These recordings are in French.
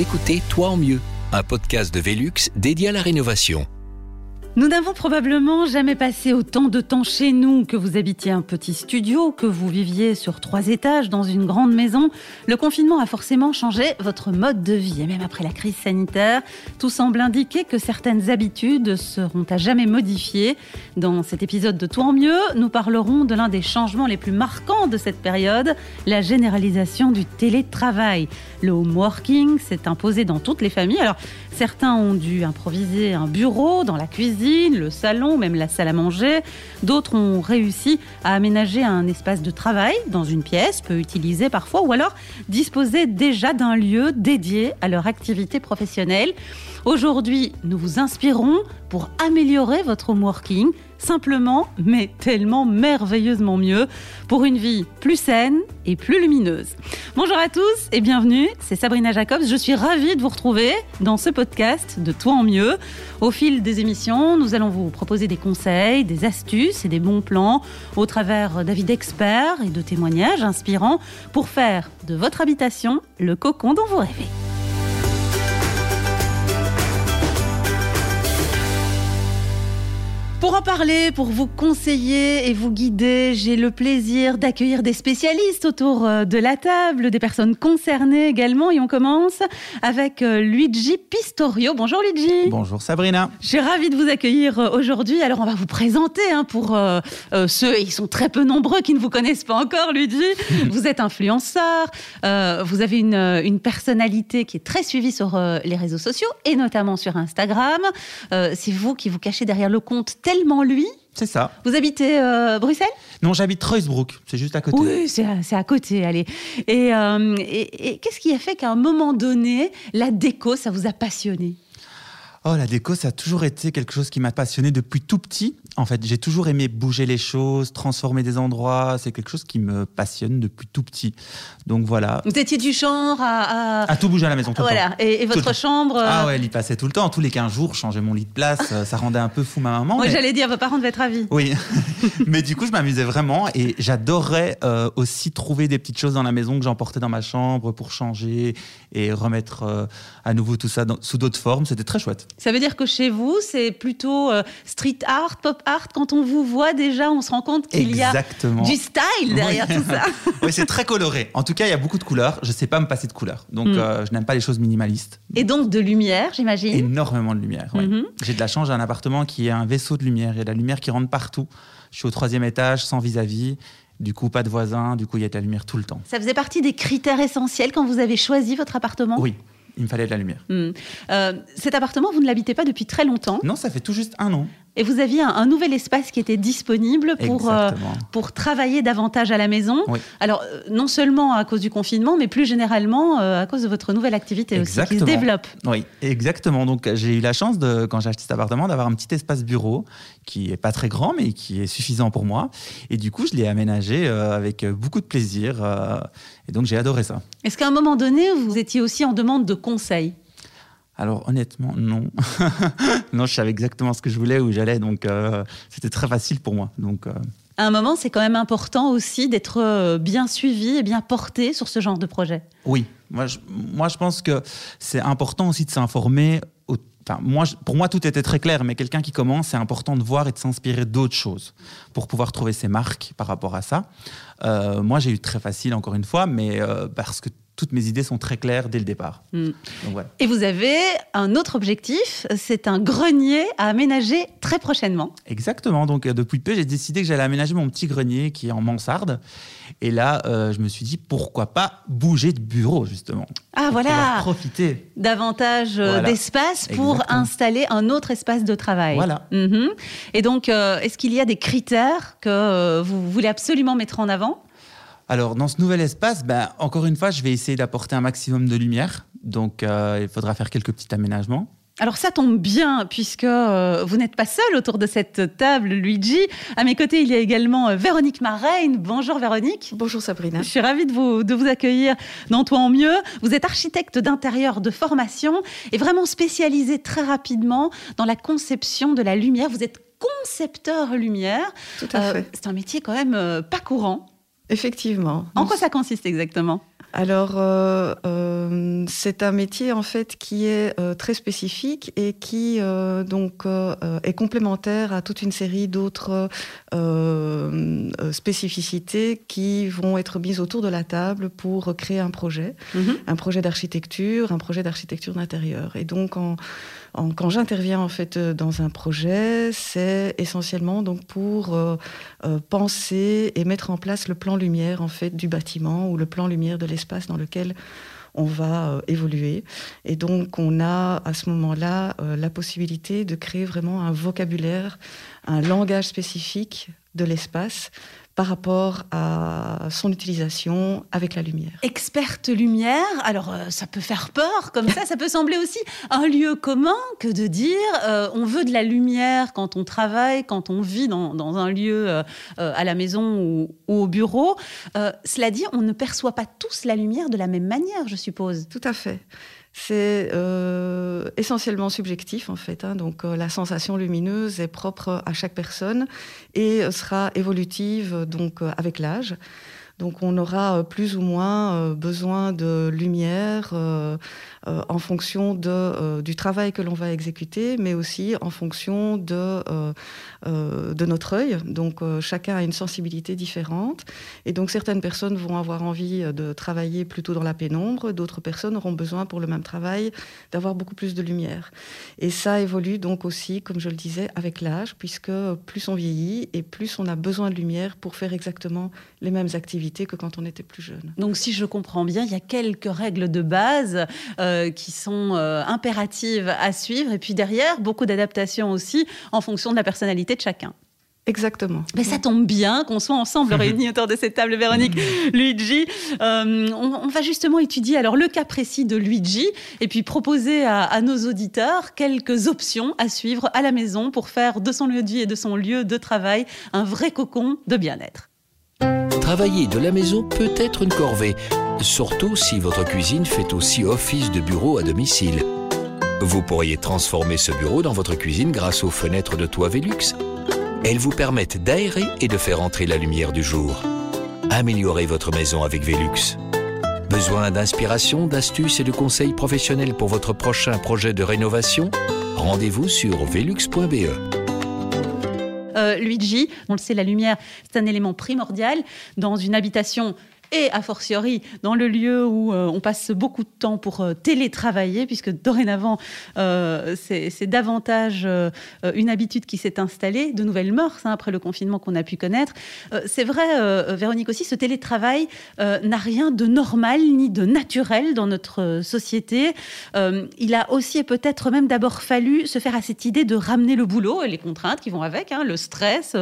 Écoutez Toi en mieux, un podcast de Velux dédié à la rénovation. Nous n'avons probablement jamais passé autant de temps chez nous, que vous habitiez un petit studio, que vous viviez sur trois étages dans une grande maison. Le confinement a forcément changé votre mode de vie. Et même après la crise sanitaire, tout semble indiquer que certaines habitudes seront à jamais modifiées. Dans cet épisode de Tout en mieux, nous parlerons de l'un des changements les plus marquants de cette période, la généralisation du télétravail. Le home working s'est imposé dans toutes les familles. Alors, certains ont dû improviser un bureau dans la cuisine le salon, même la salle à manger. D'autres ont réussi à aménager un espace de travail dans une pièce, peu utilisée parfois, ou alors disposer déjà d'un lieu dédié à leur activité professionnelle. Aujourd'hui, nous vous inspirons pour améliorer votre home working simplement, mais tellement merveilleusement mieux, pour une vie plus saine et plus lumineuse. Bonjour à tous et bienvenue, c'est Sabrina Jacobs. Je suis ravie de vous retrouver dans ce podcast de Toi en mieux. Au fil des émissions, nous allons vous proposer des conseils, des astuces et des bons plans au travers d'avis d'experts et de témoignages inspirants pour faire de votre habitation le cocon dont vous rêvez. Pour en parler, pour vous conseiller et vous guider, j'ai le plaisir d'accueillir des spécialistes autour euh, de la table, des personnes concernées également. Et on commence avec euh, Luigi Pistorio. Bonjour Luigi. Bonjour Sabrina. Je suis ravie de vous accueillir euh, aujourd'hui. Alors on va vous présenter hein, pour euh, ceux, et ils sont très peu nombreux, qui ne vous connaissent pas encore, Luigi. vous êtes influenceur, euh, vous avez une, une, personnalité qui est très suivie sur euh, les réseaux sociaux et notamment sur Instagram. C'est vous qui vous cachez derrière le compte tellement lui. C'est ça. Vous habitez euh, Bruxelles? Non, j'habite Treusbrook, c'est juste à côté. Oui, c'est à, à, côté, allez. Et, euh, et, et qu'est-ce qui a fait qu'à un moment donné, la déco, ça vous a passionné? Oh, la déco, ça a toujours été quelque chose qui m'a passionné depuis tout petit. En fait, j'ai toujours aimé bouger les choses, transformer des endroits. C'est quelque chose qui me passionne depuis tout petit. Donc voilà. Vous étiez du genre à. À, à tout bouger à la maison tout voilà. le temps. Et, et votre chambre. Euh... Ah ouais, elle y passait tout le temps. Tous les 15 jours, changer mon lit de place. ça rendait un peu fou ma maman. Moi, mais... j'allais dire, vos parents devaient être ravis. Oui. mais du coup, je m'amusais vraiment et j'adorais euh, aussi trouver des petites choses dans la maison que j'emportais dans ma chambre pour changer et remettre euh, à nouveau tout ça dans, sous d'autres formes. C'était très chouette. Ça veut dire que chez vous, c'est plutôt euh, street art, pop art. Quand on vous voit déjà, on se rend compte qu'il y a du style derrière oui. tout ça. oui, c'est très coloré. En tout cas, il y a beaucoup de couleurs. Je ne sais pas me passer de couleurs. Donc, mm. euh, je n'aime pas les choses minimalistes. Et donc de lumière, j'imagine Énormément de lumière, oui. Mm -hmm. J'ai de la chance, j'ai un appartement qui est un vaisseau de lumière. Il y a de la lumière qui rentre partout. Je suis au troisième étage, sans vis-à-vis. -vis. Du coup, pas de voisins. Du coup, il y a de la lumière tout le temps. Ça faisait partie des critères essentiels quand vous avez choisi votre appartement? Oui il me fallait de la lumière. Mmh. Euh, cet appartement, vous ne l'habitez pas depuis très longtemps? Non, ça fait tout juste un an. Et vous aviez un, un nouvel espace qui était disponible pour, euh, pour travailler davantage à la maison. Oui. Alors, euh, non seulement à cause du confinement, mais plus généralement euh, à cause de votre nouvelle activité exactement. aussi qui se développe. Oui, exactement. Donc, j'ai eu la chance, de, quand j'ai acheté cet appartement, d'avoir un petit espace bureau qui est pas très grand, mais qui est suffisant pour moi. Et du coup, je l'ai aménagé euh, avec beaucoup de plaisir. et donc, j'ai adoré ça. Est-ce qu'à un moment donné, vous étiez aussi en demande de conseils alors honnêtement, non. non, je savais exactement ce que je voulais, où j'allais, donc euh, c'était très facile pour moi. Donc, euh... À un moment, c'est quand même important aussi d'être euh, bien suivi et bien porté sur ce genre de projet. Oui, moi je, moi, je pense que c'est important aussi de s'informer. Enfin, moi, pour moi, tout était très clair, mais quelqu'un qui commence, c'est important de voir et de s'inspirer d'autres choses pour pouvoir trouver ses marques par rapport à ça. Euh, moi, j'ai eu très facile, encore une fois, mais parce que toutes mes idées sont très claires dès le départ. Mm. Donc, voilà. Et vous avez un autre objectif, c'est un grenier à aménager très prochainement. Exactement. Donc euh, depuis peu, j'ai décidé que j'allais aménager mon petit grenier qui est en mansarde. Et là, euh, je me suis dit pourquoi pas bouger de bureau justement. Ah voilà. Profiter davantage euh, voilà. d'espace pour Exactement. installer un autre espace de travail. Voilà. -hmm. Et donc, euh, est-ce qu'il y a des critères que vous voulez absolument mettre en avant? Alors, dans ce nouvel espace, ben, encore une fois, je vais essayer d'apporter un maximum de lumière. Donc, euh, il faudra faire quelques petits aménagements. Alors ça tombe bien puisque euh, vous n'êtes pas seul autour de cette table, Luigi. À mes côtés, il y a également euh, Véronique Marraine. Bonjour Véronique. Bonjour Sabrina. Je suis ravie de vous, de vous accueillir dans Toi en mieux. Vous êtes architecte d'intérieur de formation et vraiment spécialisée très rapidement dans la conception de la lumière. Vous êtes concepteur lumière. Tout à euh, fait. C'est un métier quand même pas courant. Effectivement. En quoi ça consiste exactement? Alors, euh, euh, c'est un métier en fait qui est très spécifique et qui donc est complémentaire à toute une série d'autres spécificités qui vont être mises autour de la table pour créer un projet, mhm. un projet d'architecture, un projet d'architecture d'intérieur. Et donc, en, quand j'interviens en fait euh, dans un projet, c'est essentiellement donc pour euh, euh, penser et mettre en place le plan lumière en fait du bâtiment ou le plan lumière de l'espace dans lequel on va évoluer. Et donc, on a à ce moment-là la possibilité de créer vraiment un vocabulaire, un langage spécifique de l'espace par rapport à son utilisation avec la lumière. Experte lumière, alors euh, ça peut faire peur comme ça, ça peut sembler aussi un lieu commun que de dire euh, on veut de la lumière quand on travaille, quand on vit dans, un lieu euh, à la maison ou, ou au bureau. cela dit, on ne perçoit pas tous la lumière de la même manière, je suppose. Tout à fait. C'est euh, essentiellement subjectif en fait. Hein. donc euh, la sensation lumineuse est propre à chaque personne et sera évolutive donc euh, avec l'âge. Donc on aura plus ou moins besoin de lumière euh, en fonction euh, du travail que l'on va exécuter, mais aussi en fonction de, euh, de notre œil. Donc chacun a une sensibilité différente. Et donc certaines personnes vont avoir envie de travailler plutôt dans la pénombre, d'autres personnes auront besoin pour le même travail d'avoir beaucoup plus de lumière. Et ça évolue donc aussi, comme je le disais, avec l'âge, puisque plus on vieillit et plus on a besoin de lumière pour faire exactement les mêmes activités que quand on était plus jeune. Donc si je comprends bien, il y a quelques règles de base. Euh, qui sont euh, impératives à suivre. Et puis derrière, beaucoup d'adaptations aussi en fonction de la personnalité de chacun. Exactement. Mais ça tombe bien qu'on soit ensemble réunis autour de cette table, Véronique, Luigi. Euh, on, va justement étudier alors le cas précis de Luigi et puis proposer à, à, nos auditeurs quelques options à suivre à la maison pour faire de son lieu de vie et de son lieu de travail un vrai cocon de bien-être. Travailler de la maison peut être une corvée, surtout si votre cuisine fait aussi office de bureau à domicile. Vous pourriez transformer ce bureau dans votre cuisine grâce aux fenêtres de toit Velux. Elles vous permettent d'aérer et de faire entrer la lumière du jour. Améliorez votre maison avec Velux. Besoin d'inspiration, d'astuces et de conseils professionnels pour votre prochain projet de rénovation? Rendez-vous sur velux.be. Euh, Luigi, on le sait, la lumière, c'est un élément primordial. Dans une habitation et a fortiori dans le lieu où euh, on passe beaucoup de temps pour euh, télétravailler, puisque dorénavant, euh, c'est davantage une habitude qui s'est installée, de nouvelles mœurs hein, après le confinement qu'on a pu connaître. c'est vrai, Véronique aussi, ce télétravail n'a rien de normal ni de naturel dans notre société. il a aussi et peut-être même d'abord fallu se faire à cette idée de ramener le boulot et les contraintes qui vont avec, hein, le stress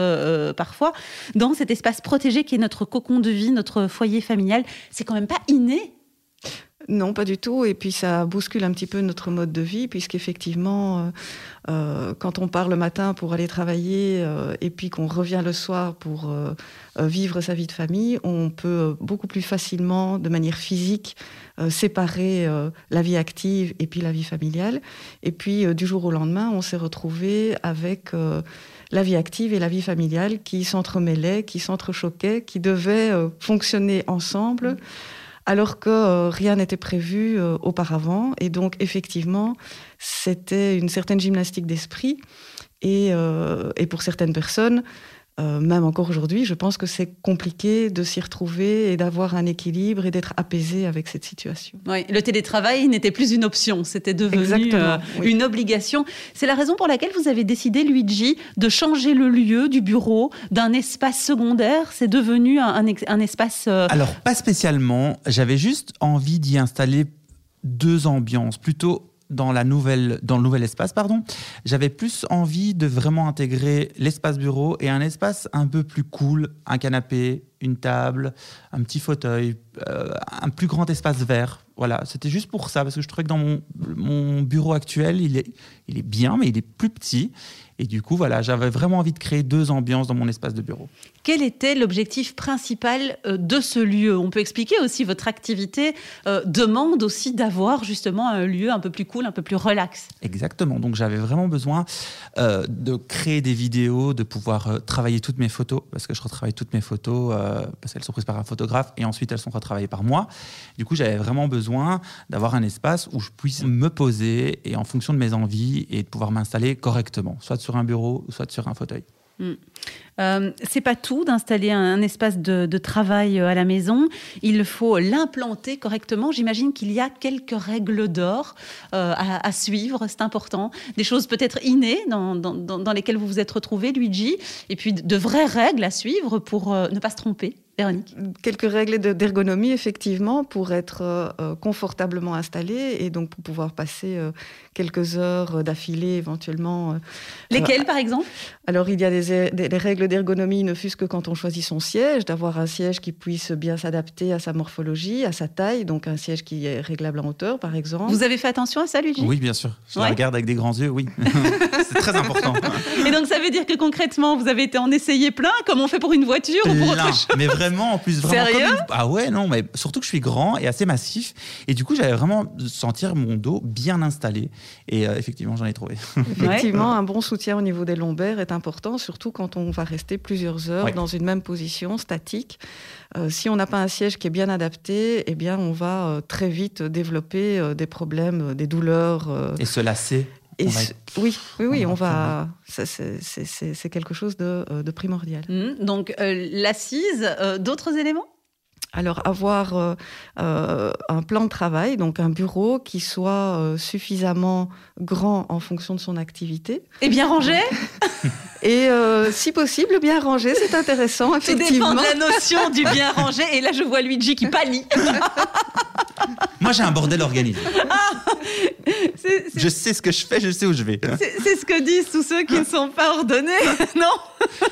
parfois, dans cet espace protégé qui est notre cocon de vie, notre foyer familial, c'est quand même pas inné non, pas du tout. Et puis ça bouscule un petit peu notre mode de vie, puisqu'effectivement, euh, euh quand on part le matin pour aller travailler euh, et puis qu'on revient le soir pour euh, vivre sa vie de famille, on peut beaucoup plus facilement, de manière physique, séparer la vie active et puis la vie familiale. Et puis du jour au lendemain, on s'est retrouvé avec la vie active et la vie familiale qui s'entremêlaient, qui s'entrechoquaient, qui devaient euh, fonctionner ensemble, alors que euh, rien n'était prévu euh, auparavant. Et donc, effectivement, c'était une certaine gymnastique d'esprit. Et, et, pour certaines personnes, euh, même encore aujourd'hui, je pense que c'est compliqué de s'y retrouver et d'avoir un équilibre et d'être apaisé avec cette situation. Oui, le télétravail n'était plus une option, c'était devenu euh, une obligation. C'est la raison pour laquelle vous avez décidé, Luigi, de changer le lieu du bureau d'un espace secondaire. C'est devenu un, un, espace... Euh, Alors, pas spécialement. J'avais juste envie d'y installer deux ambiances, plutôt dans, la nouvelle, dans le nouvel espace, pardon, j'avais plus envie de vraiment intégrer l'espace bureau et un espace un peu plus cool, un canapé, une table, un petit fauteuil, euh, un plus grand espace vert. Voilà, c'était juste pour ça, parce que je trouvais que dans mon, mon bureau actuel, il est, il est bien, mais il est plus petit. Et du coup, voilà, j'avais vraiment envie de créer deux ambiances dans mon espace de bureau. Quel était l'objectif principal euh, de ce lieu? On peut expliquer aussi votre activité euh, demande aussi d'avoir justement un lieu un peu plus cool, un peu plus relax. Exactement. Donc j'avais vraiment besoin euh, de créer des vidéos, de pouvoir travailler toutes mes photos, parce que je retravaille toutes mes photos, parce qu'elles sont prises par un photographe, et ensuite elles sont retravaillées par moi. Du coup, j'avais vraiment besoin d'avoir un espace où je puisse me poser, et en fonction de mes envies, et de pouvoir m'installer correctement, soit sur un bureau, soit sur un fauteuil. Hmm. Euh, c'est pas tout d'installer un, espace de, travail euh, à la maison. Il faut l'implanter correctement. J'imagine qu'il y a quelques règles d'or euh, à, suivre. C'est important. Des choses peut-être innées dans, dans, lesquelles vous vous êtes retrouvé, Luigi. Et puis de vraies règles à suivre pour ne pas se tromper. Véronique Quelques règles d'ergonomie, effectivement, pour être euh, confortablement installé et donc pour pouvoir passer euh, quelques heures d'affilée éventuellement. Euh, Lesquelles, par exemple? Alors, il y a des, règles d'ergonomie, ne fût-ce que quand on choisit son siège, d'avoir un siège qui puisse bien s'adapter à sa morphologie, à sa taille, donc un siège qui est réglable en hauteur, par exemple. Vous avez fait attention à ça, Luigi Oui, bien sûr. Je regarde avec des grands yeux, oui. C'est très important. et donc, ça veut dire que concrètement, vous avez été en essayer plein, comme on fait pour une voiture ou pour autre chose? Mais vraiment, en plus. Vraiment Sérieux Ah ouais, non, mais surtout que je suis grand et assez massif. Et du coup, j'avais vraiment sentir mon dos bien installé. Et euh, effectivement, j'en ai trouvé. Effectivement, un bon soutien au niveau des lombaires est important, surtout quand on va rester plusieurs heures dans une même position statique. Euh, si on n'a pas un siège qui est bien adapté, eh bien, on va euh, très vite développer des problèmes, des douleurs. et se lasser. Et oui, oui, oui, on, va. C'est quelque chose de, euh, de primordial. Mmh. donc euh, l'assise, euh, d'autres éléments? Alors avoir un plan de travail, donc un bureau qui soit suffisamment grand en fonction de son activité. Et bien rangé Et si possible, bien rangé, c'est intéressant, effectivement. Tout dépend de la notion du bien rangé. Et là, je vois Luigi qui pâlit. Moi, j'ai un bordel organisé. Ah, je sais ce que je fais, je sais où je vais. C'est ce que disent tous ceux qui ne sont pas ordonnés, non?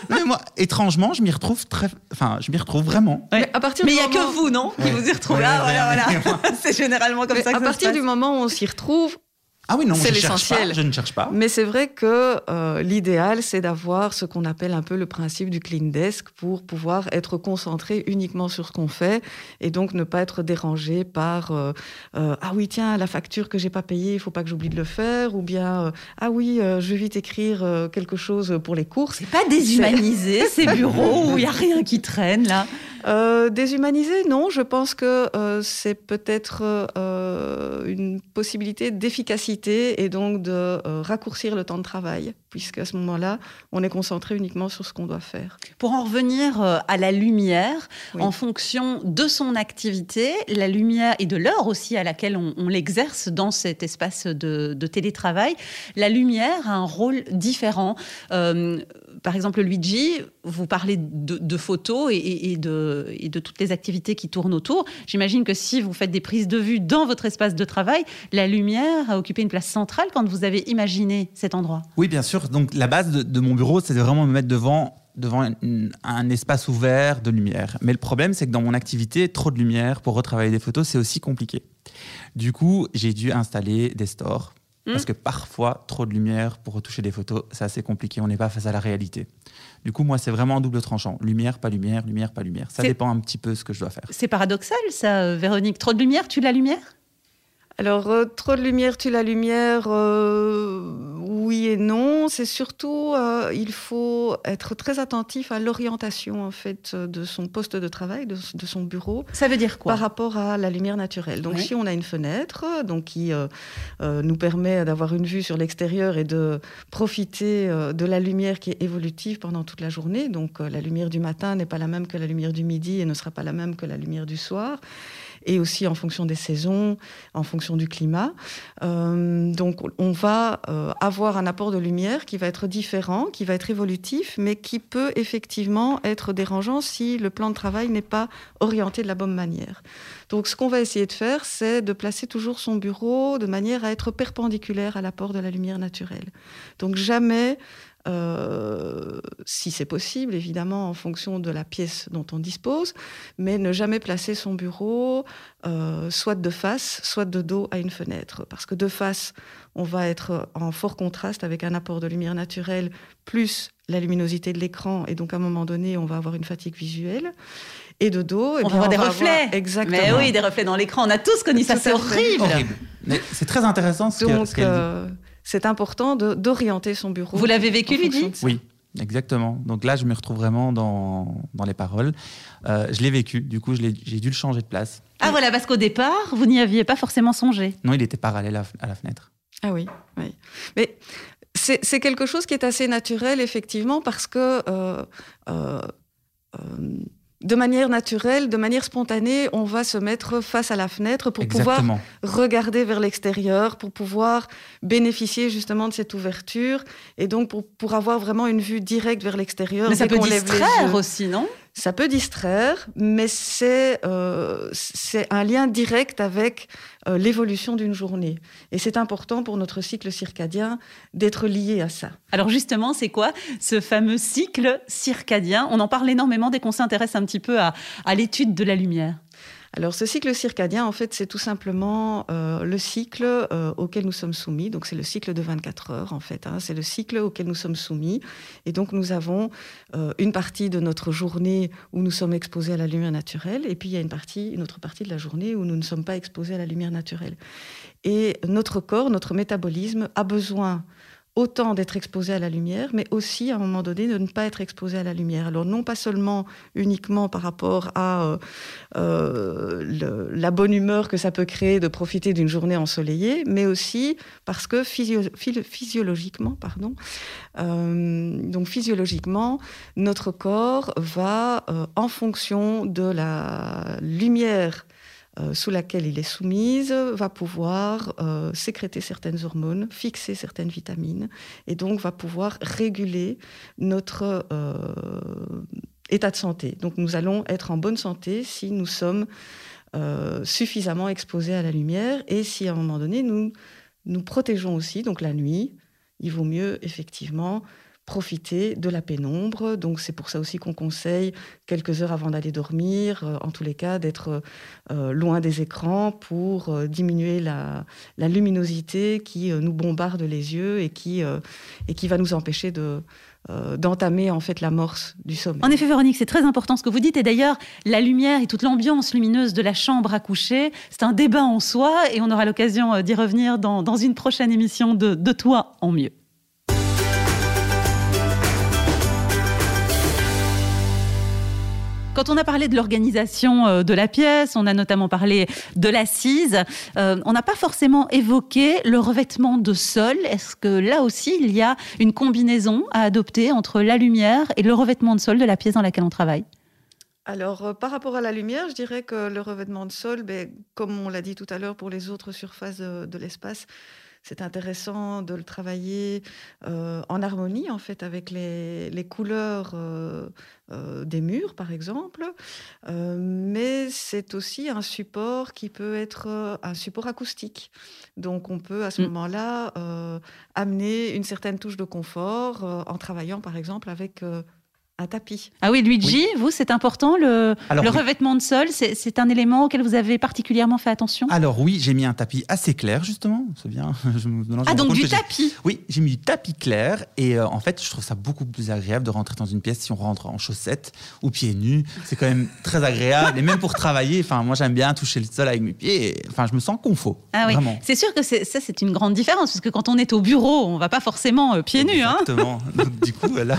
Mais moi, étrangement, je m'y retrouve très. Enfin, je m'y retrouve vraiment. Mais il n'y a que vous, non? Qui vous y retrouvez. Ah, voilà, voilà. C'est généralement comme ça que À partir du moment où on s'y retrouve, ah oui, non, c'est l'essentiel. Je ne cherche pas. Mais c'est vrai que euh, l'idéal, c'est d'avoir ce qu'on appelle un peu le principe du clean desk pour pouvoir être concentré uniquement sur ce qu'on fait et donc ne pas être dérangé par euh, euh, ah oui tiens la facture que j'ai pas payée, il faut pas que j'oublie de le faire ou bien ah oui je vais vite écrire quelque chose pour les courses. C'est pas déshumanisé ces bureaux où il y a rien qui traîne là? Euh, déshumanisé, non. Je pense que euh, c'est peut-être euh, une possibilité d'efficacité et donc de raccourcir le temps de travail, puisque à ce moment-là, on est concentré uniquement sur ce qu'on doit faire. Pour en revenir à la lumière, en fonction de son activité, la lumière et de l'heure aussi à laquelle on, l'exerce dans cet espace de, télétravail, la lumière a un rôle différent par exemple, Luigi, vous parlez de, photos et, de, toutes les activités qui tournent autour. J'imagine que si vous faites des prises de vue dans votre espace de travail, la lumière a occupé une place centrale quand vous avez imaginé cet endroit. Oui, bien sûr. Donc la base de, mon bureau, c'est vraiment me mettre devant devant un, espace ouvert de lumière. Mais le problème, c'est que dans mon activité, trop de lumière pour retravailler des photos, c'est aussi compliqué. Du coup, j'ai dû installer des stores parce hmm. que parfois, trop de lumière pour retoucher des photos, c'est assez compliqué. On n'est pas face à la réalité. Du coup, moi, c'est vraiment un double tranchant. Lumière, pas lumière, lumière, pas lumière. Ça dépend un petit peu de ce que je dois faire. C'est paradoxal, ça, euh, Véronique. Trop de lumière, tu la lumière? Alors, euh, trop de lumière, tu la lumière, euh, oui et non. C'est surtout, euh, il faut être très attentif à l'orientation en fait de son poste de travail, de, son bureau. Ça veut dire quoi? Par rapport à la lumière naturelle. Donc, si on a une fenêtre, donc qui nous permet d'avoir une vue sur l'extérieur et de profiter de la lumière qui est évolutive pendant toute la journée. Donc, la lumière du matin n'est pas la même que la lumière du midi et ne sera pas la même que la lumière du soir et aussi en fonction des saisons, en fonction du climat. Euh, donc on va euh, avoir un apport de lumière qui va être différent, qui va être évolutif, mais qui peut effectivement être dérangeant si le plan de travail n'est pas orienté de la bonne manière. Donc ce qu'on va essayer de faire, c'est de placer toujours son bureau de manière à être perpendiculaire à l'apport de la lumière naturelle. Donc jamais euh, si c'est possible, évidemment, en fonction de la pièce dont on dispose, mais ne jamais placer son bureau euh, soit de face, soit de dos à une fenêtre. Parce que de face, on va être en fort contraste avec un apport de lumière naturelle plus la luminosité de l'écran, et donc à un moment donné, on va avoir une fatigue visuelle. Et de dos, eh on va avoir des reflets. exactement. Mais oui, des reflets dans l'écran. On a tous connu ça, c'est horrible. horrible. Mais c'est très intéressant ce donc, euh, c'est important d'orienter son bureau. Vous l'avez vécu, Luigi Oui. Exactement. Donc là, je me retrouve vraiment dans, dans les paroles. Euh, je l'ai vécu, du coup, j'ai dû le changer de place. Ah voilà, parce qu'au départ, vous n'y aviez pas forcément songé. Non, il était parallèle à, la fenêtre. Ah oui, oui. Mais c'est quelque chose qui est assez naturel, effectivement, parce que euh, euh, de manière naturelle, de manière spontanée, on va se mettre face à la fenêtre pour pouvoir regarder vers l'extérieur, pour pouvoir bénéficier justement de cette ouverture et donc pour, pour avoir vraiment une vue directe vers l'extérieur. Mais ça peut distraire aussi, non? Ça peut distraire, mais c'est euh, un lien direct avec euh, l'évolution d'une journée. Et c'est important pour notre cycle circadien d'être lié à ça. Alors justement, c'est quoi ce fameux cycle circadien? On en parle énormément dès qu'on s'intéresse un petit peu à l'étude de la lumière. Alors ce cycle circadien, en fait, c'est tout simplement euh, le cycle euh, auquel nous sommes soumis. Donc c'est le cycle de 24 heures, en fait. Hein. C'est le cycle auquel nous sommes soumis. Et donc nous avons euh, une partie de notre journée où nous sommes exposés à la lumière naturelle, et puis il y a une une autre partie de la journée où nous ne sommes pas exposés à la lumière naturelle. Et notre corps, notre métabolisme a besoin autant d'être exposé à la lumière, mais aussi à un moment donné de ne pas être exposé à la lumière. Alors non pas seulement uniquement par rapport à euh, euh, la bonne humeur que ça peut créer de profiter d'une journée ensoleillée, mais aussi parce que physiologiquement, pardon, euh, donc physiologiquement, notre corps va, en fonction de la lumière sous laquelle il est soumise va pouvoir euh, sécréter certaines hormones, fixer certaines vitamines, et donc va pouvoir réguler notre euh, état de santé. Donc nous allons être en bonne santé si nous sommes suffisamment exposés à la lumière et si à un moment donné nous nous protégeons aussi, donc la nuit, il vaut mieux effectivement profiter de la pénombre. Donc c'est pour ça aussi qu'on conseille quelques heures avant d'aller dormir, euh, en tous les cas, d'être euh, loin des écrans pour euh, diminuer la, luminosité qui nous bombarde les yeux et qui, et qui va nous empêcher de, d'entamer en fait l'amorce du sommeil. En effet, Véronique, c'est très important ce que vous dites. Et d'ailleurs, la lumière et toute l'ambiance lumineuse de la chambre à coucher, c'est un débat en soi et on aura l'occasion d'y revenir dans, dans une prochaine émission de, de Toi en mieux. Quand on a parlé de l'organisation euh, de la pièce, on a notamment parlé de l'assise, euh, on n'a pas forcément évoqué le revêtement de sol. Est-ce que là aussi, il y a une combinaison à adopter entre la lumière et le revêtement de sol de la pièce dans laquelle on travaille? Alors, euh, par rapport à la lumière, je dirais que le revêtement de sol, ben, comme on l'a dit tout à l'heure pour les autres surfaces de l'espace, c'est intéressant de le travailler euh, en harmonie en fait avec les, couleurs euh, euh, des murs par exemple, mais c'est aussi un support qui peut être un support acoustique. Donc on peut à ce mm. moment-là amener une certaine touche de confort en travaillant par exemple avec un tapis. Ah oui, Luigi, vous, c'est important, le, le revêtement de sol, c'est un élément auquel vous avez particulièrement fait attention? Alors oui, j'ai mis un tapis assez clair, justement, c'est bien. ah, donc du tapis? Oui, j'ai mis du tapis clair, et euh, en fait, je trouve ça beaucoup plus agréable de rentrer dans une pièce si on rentre en chaussettes ou pieds nus. C'est quand même très agréable, et même pour travailler, enfin, moi j'aime bien toucher le sol avec mes pieds, enfin, je me sens confort. Ah oui, c'est sûr que ça, c'est une grande différence, parce que quand on est au bureau, on va pas forcément euh, pieds nus. Hein. Exactement, du coup, là,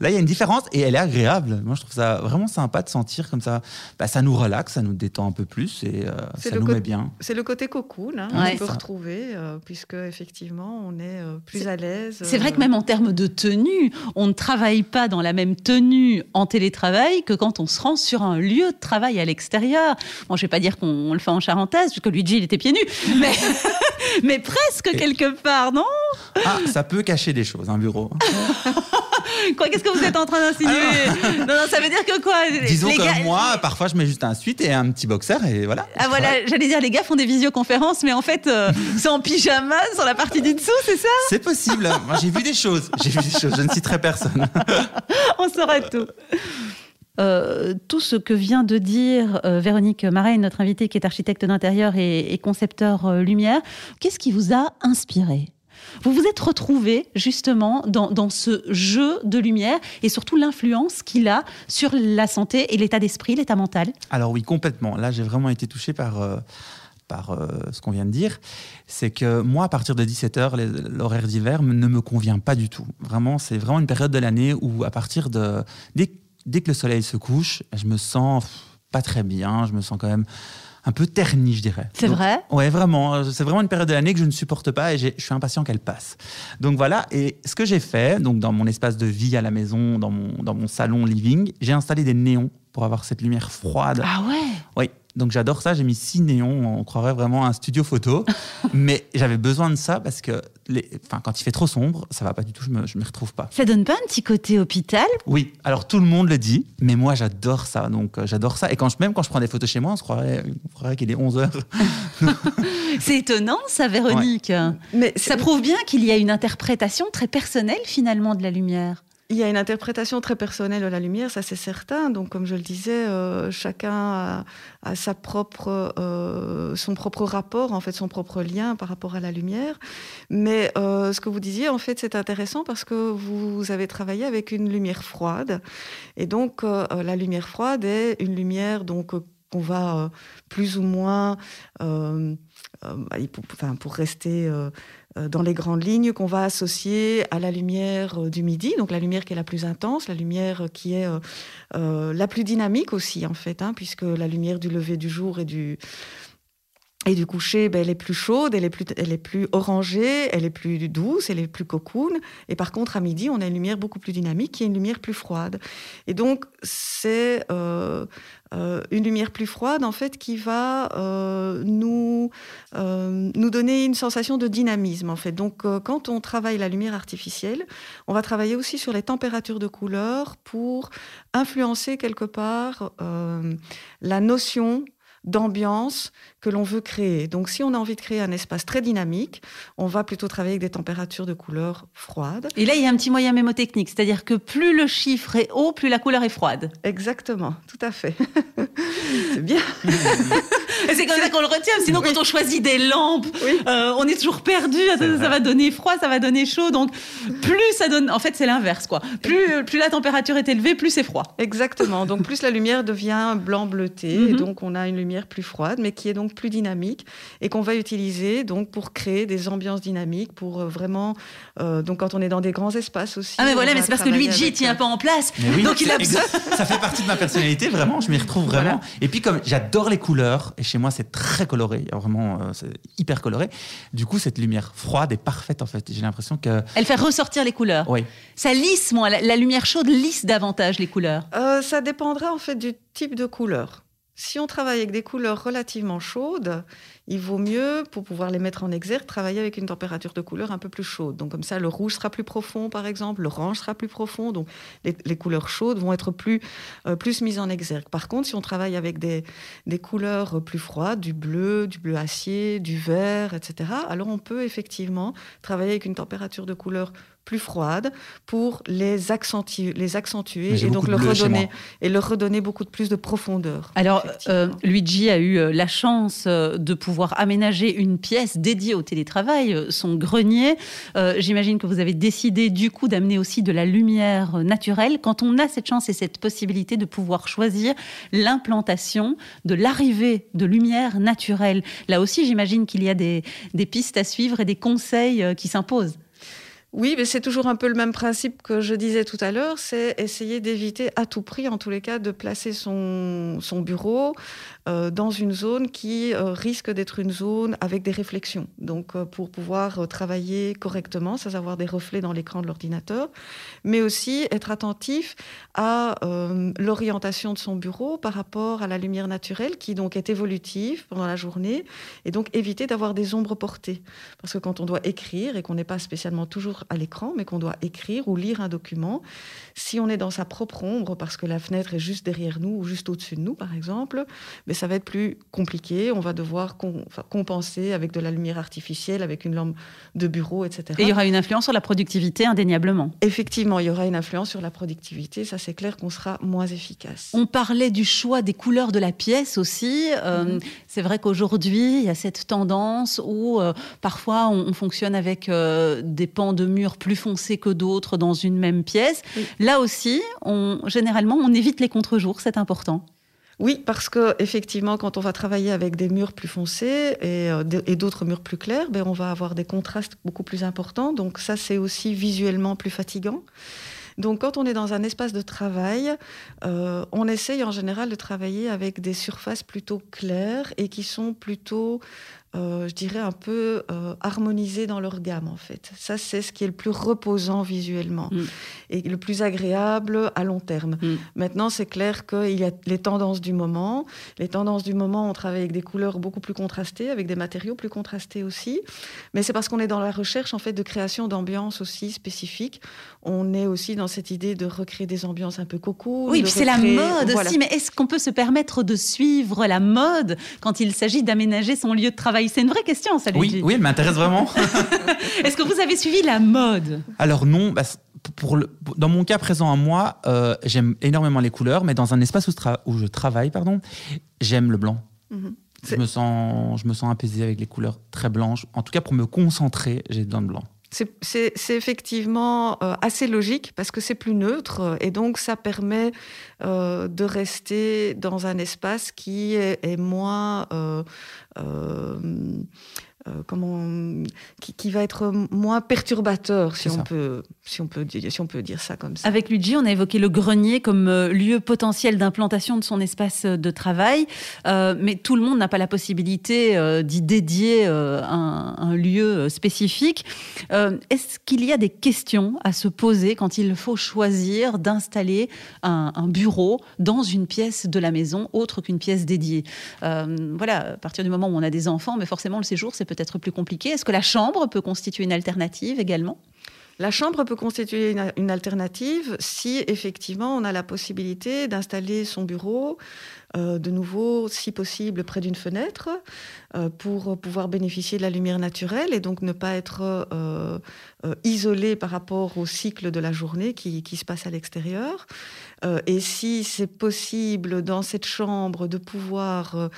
là, il y a une différence et elle est agréable. Moi, je trouve ça vraiment sympa de sentir comme ça. Bah, ça nous relaxe, ça nous détend un peu plus et euh, ça nous met bien. C'est le côté cocoon hein, qu'on peut retrouver, euh, puisque effectivement, on est euh, plus à l'aise. C'est vrai que même en termes de tenue, on ne travaille pas dans la même tenue en télétravail que quand on se rend sur un lieu de travail à l'extérieur. Bon, je vais pas dire qu'on le fait en charentaise, puisque Luigi, il était pieds nus, mais, mais presque quelque part, non? Ah, ça peut cacher des choses, un bureau. quoi Qu'est-ce que vous êtes en train d'insinuer Non, non, ça veut dire que quoi Disons Les que gars- moi, parfois, je mets juste un suite et un petit boxer et voilà. Ah voilà, j'allais dire les gars font des visioconférences, mais en fait euh, c'est en pyjama sur la partie du dessous, c'est ça C'est possible. Moi, j'ai vu des choses. J'ai vu des choses. Je ne citerai personne. On saurait tout. Euh, tout ce que vient de dire euh, Véronique Marais, notre invitée qui est architecte d'intérieur et, et concepteur euh, lumière, qu'est-ce qui vous a inspiré? Vous vous êtes retrouvé justement dans, dans ce jeu de lumière et surtout l'influence qu'il a sur la santé et l'état d'esprit, l'état mental. Alors oui, complètement. Là, j'ai vraiment été touché par, euh, par euh, ce qu'on vient de dire. C'est que moi, à partir de 17h, les- l'horaire d'hiver ne me convient pas du tout. Vraiment, c'est vraiment une période de l'année où, à partir de... Dès, dès que le soleil se couche, je me sens pas très bien. Je me sens quand même un peu terni, je dirais. C'est vrai? Ouais, vraiment. euh, C'est vraiment une période de l'année que je ne supporte pas et je suis impatient qu'elle passe. Donc voilà. Et ce que j'ai fait, donc dans mon espace de vie à la maison, dans mon, dans mon salon living, j'ai installé des néons pour avoir cette lumière froide. Ah ouais? Oui. Donc j'adore ça. J'ai mis six néons. On croirait vraiment à un studio photo. Mais j'avais besoin de ça parce que les... enfin, quand il fait trop sombre, ça va pas du tout. Je me, je m'y retrouve pas. Ça donne pas un petit côté hôpital? Oui. Alors tout le monde le dit, mais moi j'adore ça. Donc euh, j'adore ça. Et quand je, même quand je prends des photos chez moi, on se croirait, on croirait qu'il est 11 heures. C'est étonnant ça, Véronique. Mais Ça prouve bien qu'il y a une interprétation très personnelle finalement de la lumière. Il y a une interprétation très personnelle de la lumière, ça c'est certain. Donc, comme je le disais, euh, chacun a, euh, son propre rapport, en fait, son propre lien par rapport à la lumière. Mais euh, ce que vous disiez, en fait, c'est intéressant parce que vous avez travaillé avec une lumière froide. Et donc, la lumière froide est une lumière donc qu'on va plus ou moins, bah, pour, enfin, pour rester dans les grandes lignes, qu'on va associer à la lumière euh, du midi, donc la lumière qui est la plus intense, la lumière qui est euh, euh, la plus dynamique aussi, en fait, hein, puisque la lumière du lever du jour et du, et du coucher, ben, elle est plus chaude, elle est plus, elle est plus orangée, elle est plus douce, elle est plus cocoon. Et par contre, à midi, on a une lumière beaucoup plus dynamique, qui est une lumière plus froide. Et donc, c'est euh, euh, une lumière plus froide, en fait, qui va euh, nous, euh, nous donner une sensation de dynamisme, en fait. Donc, euh, quand on travaille la lumière artificielle, on va travailler aussi sur les températures de couleur pour influencer quelque part la notion d'ambiance que l'on veut créer. Donc si on a envie de créer un espace très dynamique, on va plutôt travailler avec des températures de couleur froides. Et là, il y a un petit moyen mémotechnique, c'est-à-dire que plus le chiffre est haut, plus la couleur est froide. Exactement, tout à fait. C'est bien. C'est comme ça qu'on le retient. Sinon, quand on choisit des lampes, Oui. euh, on est toujours perdu. Ça, C'est vrai. va donner froid, ça va donner chaud. Donc, plus ça donne. En fait, c'est l'inverse, quoi. Plus, plus la température est élevée, plus c'est froid. Exactement. Donc plus la lumière devient blanc bleuté, Mhm. et donc on a une lumière plus froide, mais qui est donc plus dynamique et qu'on va utiliser donc pour créer des ambiances dynamiques, pour euh, vraiment euh, donc quand on est dans des grands espaces aussi. Ah, mais voilà, mais c'est parce que Luigi tient euh, pas en place. Oui, Donc, il a exact. Ça fait partie de ma personnalité, vraiment. Je m'y retrouve vraiment. Et puis, comme j'adore les couleurs, et chez moi, c'est très coloré, vraiment, euh, c'est hyper coloré. Du coup, cette lumière froide est parfaite, en fait. J'ai l'impression que. Elle fait ressortir les couleurs. Oui. Ça lisse, moi. La, la lumière chaude lisse davantage les couleurs. Euh, ça dépendra en fait du type de couleur. Si on travaille avec des couleurs relativement chaudes, il vaut mieux, pour pouvoir les mettre en exergue, travailler avec une température de couleur un peu plus chaude. Donc comme ça, le rouge sera plus profond, par exemple, l'orange sera plus profond. Donc les, couleurs chaudes vont être plus, euh, plus mises en exergue. Par contre, si on travaille avec des, des couleurs plus froides, du bleu, du bleu acier, du vert, etc., alors on peut effectivement travailler avec une température de couleur plus froide pour les accentuer, les et donc beaucoup le de bleu chez redonner et leur redonner beaucoup de plus de profondeur. Alors, euh. Luigi a eu euh, la chance euh, de pouvoir aménager une pièce dédiée au télétravail, son grenier. Euh, J'imagine que vous avez décidé du coup d'amener aussi de la lumière naturelle. Quand on a cette chance et cette possibilité de pouvoir choisir l'implantation de l'arrivée de lumière naturelle, là aussi j'imagine qu'il y a des, des pistes à suivre et des conseils qui s'imposent. Oui, mais c'est toujours un peu le même principe que je disais tout à l'heure, c'est essayer d'éviter à tout prix, en tous les cas, de placer son, bureau dans une zone qui euh, risque d'être une zone avec des réflexions. Donc, euh, pour pouvoir euh, travailler correctement, sans avoir des reflets dans l'écran de l'ordinateur, mais aussi être attentif à euh, l'orientation de son bureau par rapport à la lumière naturelle, qui donc est évolutive pendant la journée, et donc éviter d'avoir des ombres portées. Parce que quand on doit écrire et qu'on n'est pas spécialement toujours à l'écran, mais qu'on doit écrire ou lire un document. Si on est dans sa propre ombre, parce que la fenêtre est juste derrière nous ou juste au-dessus de nous, par exemple, mais ça va être plus compliqué. On va devoir compenser avec de la lumière artificielle, avec une lampe de bureau, etc. Et il y aura une influence sur la productivité, indéniablement. Effectivement, il y aura une influence sur la productivité. Ça, c'est clair qu'on sera moins efficace. On parlait du choix des couleurs de la pièce aussi. Euh, mhm. C'est vrai qu'aujourd'hui, il y a cette tendance où euh, parfois on, fonctionne avec euh, des pans de murs plus foncés que d'autres dans une même pièce. Là aussi, on, généralement, on évite les contre-jours, c'est important. Oui, parce que effectivement, quand on va travailler avec des murs plus foncés et, euh, d'autres murs plus clairs, ben, on va avoir des contrastes beaucoup plus importants. Donc ça, c'est aussi visuellement plus fatigant. Donc quand on est dans un espace de travail, euh, on essaye en général de travailler avec des surfaces plutôt claires et qui sont plutôt euh, je dirais, un peu euh, harmonisés dans leur gamme, en fait. Ça, c'est ce qui est le plus reposant visuellement mm. et le plus agréable à long terme. Mm. Maintenant, c'est clair qu'il y a les tendances du moment. Les tendances du moment, on travaille avec des couleurs beaucoup plus contrastées, avec des matériaux plus contrastés aussi. Mais c'est parce qu'on est dans la recherche, en fait, de création d'ambiance aussi spécifiques. On est aussi dans cette idée de recréer des ambiances un peu coco. Oui, puis c'est la mode aussi. Mais est-ce qu'on peut se permettre de suivre la mode quand il s'agit d'aménager son lieu de travail c'est une vraie question, ça, Oui, oui, elle m'intéresse vraiment. Est-ce que vous avez suivi la mode? Alors non, bah, pour le, dans mon cas présent à moi, euh, j'aime énormément les couleurs, mais dans un espace où, où je travaille, pardon, j'aime le blanc. Mhm. Je me, sens, je me sens apaisé avec les couleurs très blanches. En tout cas, pour me concentrer, j'ai besoin de blanc. C'est effectivement euh, assez logique parce que c'est plus neutre et donc ça permet euh, de rester dans un espace qui est, moins euh, euh, comment, qui, va être moins perturbateur, si on, peut, si, on peut, si on peut dire ça comme ça. Avec Luigi, on a évoqué le grenier comme euh, lieu potentiel d'implantation de son espace de travail, mais tout le monde n'a pas la possibilité d'y dédier un, lieu spécifique. Est-ce qu'il y a des questions à se poser quand il faut choisir d'installer un, un, bureau dans une pièce de la maison autre qu'une pièce dédiée? Voilà, à partir du moment où on a des enfants, mais forcément le séjour, c'est peut-être plus compliqué. Est-ce que la chambre peut constituer une alternative également? La chambre peut constituer une, alternative si effectivement on a la possibilité d'installer son bureau euh, de nouveau, si possible, près d'une fenêtre euh, pour pouvoir bénéficier de la lumière naturelle et donc ne pas être euh, isolé par rapport au cycle de la journée qui, qui se passe à l'extérieur. et si c'est possible dans cette chambre de pouvoir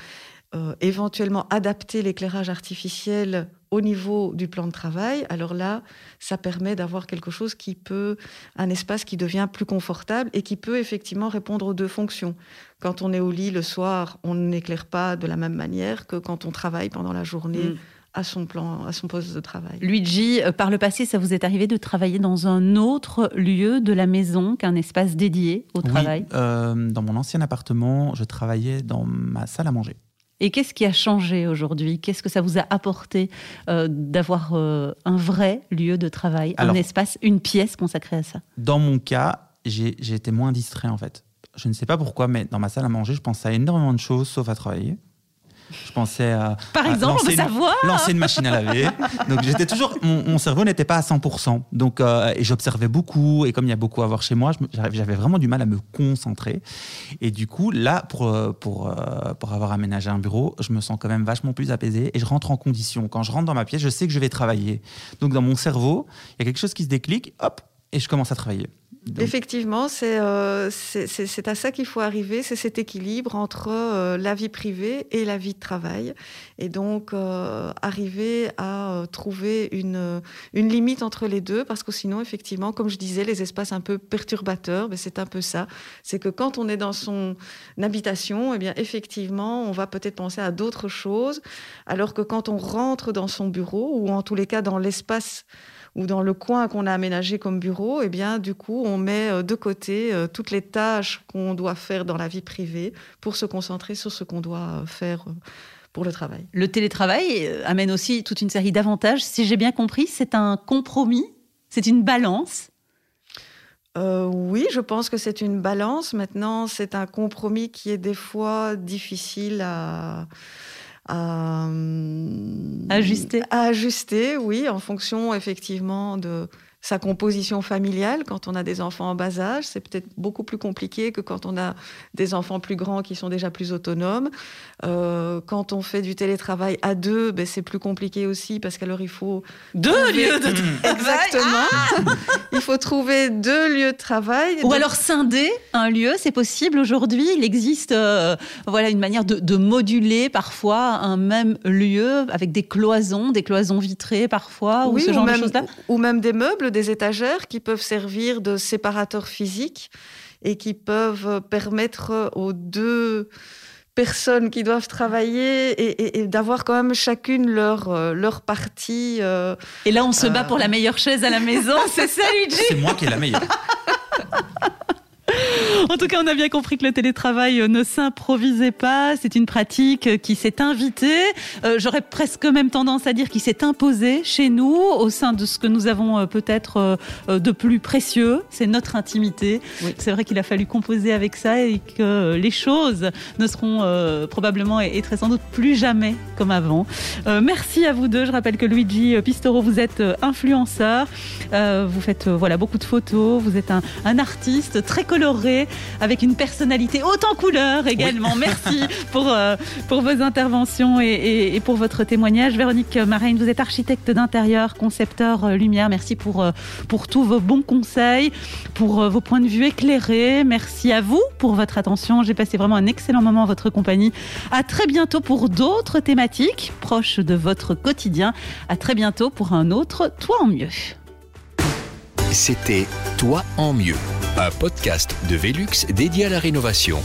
euh, éventuellement adapter l'éclairage artificiel au niveau du plan de travail, alors là, ça permet d'avoir quelque chose qui peut, un espace qui devient plus confortable et qui peut effectivement répondre aux deux fonctions. Quand on est au lit le soir, on n'éclaire pas de la même manière que quand on travaille pendant la journée. Mm. à son plan, à son poste de travail. Luigi, euh, par le passé, ça vous est arrivé de travailler dans un autre lieu de la maison qu'un espace dédié au travail? euh, Dans mon ancien appartement, je travaillais dans ma salle à manger. Et qu'est-ce qui a changé aujourd'hui? Qu'est-ce que ça vous a apporté euh, d'avoir euh, un vrai lieu de travail, un espace, une pièce consacrée à ça? Dans mon cas, j'ai été moins distrait en fait. Je ne sais pas pourquoi, mais dans ma salle à manger, je pensais à énormément de choses sauf à travailler. Je pensais à. Par exemple, lancer, savoir. Une, lancer une machine à laver. Donc j'étais toujours. Mon, cerveau n'était pas à 100%. Donc, euh, et j'observais beaucoup. Et comme il y a beaucoup à voir chez moi, j'avais vraiment du mal à me concentrer. Et du coup, là, pour, euh, pour, euh, pour avoir aménagé un bureau, je me sens quand même vachement plus apaisé. Et je rentre en condition. Quand je rentre dans ma pièce, je sais que je vais travailler. Donc dans mon cerveau, il y a quelque chose qui se déclic, hop, et je commence à travailler. Effectivement, euh, c'est à ça qu'il faut arriver, c'est cet équilibre entre euh, la vie privée et la vie de travail. Et donc, euh, arriver à trouver une, une limite entre les deux, parce que sinon, effectivement, comme je disais, les espaces un peu perturbateurs, ben, c'est un peu ça. C'est que quand on est dans son habitation, eh bien, effectivement, on va peut-être penser à d'autres choses, alors que quand on rentre dans son bureau, ou en tous les cas dans l'espace ou dans le coin qu'on a aménagé comme bureau, eh bien, du coup, on met euh, de côté euh, toutes les tâches qu'on doit faire dans la vie privée pour se concentrer sur ce qu'on doit euh, faire pour le travail. Le télétravail amène aussi toute une série d'avantages. Si j'ai bien compris, c'est un compromis, c'est une balance. oui, je pense que c'est une balance. Maintenant, c'est un compromis qui est des fois difficile à, à ajuster. À ajuster, oui, en fonction effectivement de sa composition familiale quand on a des enfants en bas âge. C'est peut-être beaucoup plus compliqué que quand on a des enfants plus grands qui sont déjà plus autonomes. Euh, quand on fait du télétravail à deux, ben, c'est plus compliqué aussi parce qu'alors il faut... Deux lieux de travail Exactement. Ah il faut trouver deux lieux de travail. Ou alors scinder un lieu, c'est possible aujourd'hui. Il existe euh, voilà, une manière de, de, moduler parfois un même lieu avec des cloisons, des cloisons vitrées parfois, ou ce genre de choses-là. Ou même des meubles des étagères qui peuvent servir de séparateurs physiques et qui peuvent permettre aux deux personnes qui doivent travailler et, d'avoir quand même chacune leur, euh, leur partie. Euh, et là, on se bat pour la meilleure chaise à la maison, c'est ça, Luigi? C'est moi qui ai la meilleure. En tout cas, on a bien compris que le télétravail ne s'improvisait pas. C'est une pratique qui s'est invitée. Euh, j'aurais presque même tendance à dire qu'il s'est imposé chez nous au sein de ce que nous avons euh, peut-être euh, de plus précieux. C'est notre intimité. C'est vrai qu'il a fallu composer avec ça et que les choses ne seront probablement et, très sans doute plus jamais comme avant. merci à vous deux. Je rappelle que Luigi Pistoro, vous êtes influenceur. vous faites voilà beaucoup de photos. Vous êtes un, un artiste très coloré avec une personnalité haute en couleur également. Merci pour, euh, pour vos interventions et, pour votre témoignage. Véronique Marine, vous êtes architecte d'intérieur, concepteur euh, lumière. Merci pour, euh, pour tous vos bons conseils, pour vos points de vue éclairés. Merci à vous pour votre attention. J'ai passé vraiment un excellent moment en votre compagnie. À très bientôt pour d'autres thématiques proches de votre quotidien. À très bientôt pour un autre Toi en mieux. C'était Toi en mieux, un podcast de Velux dédié à la rénovation.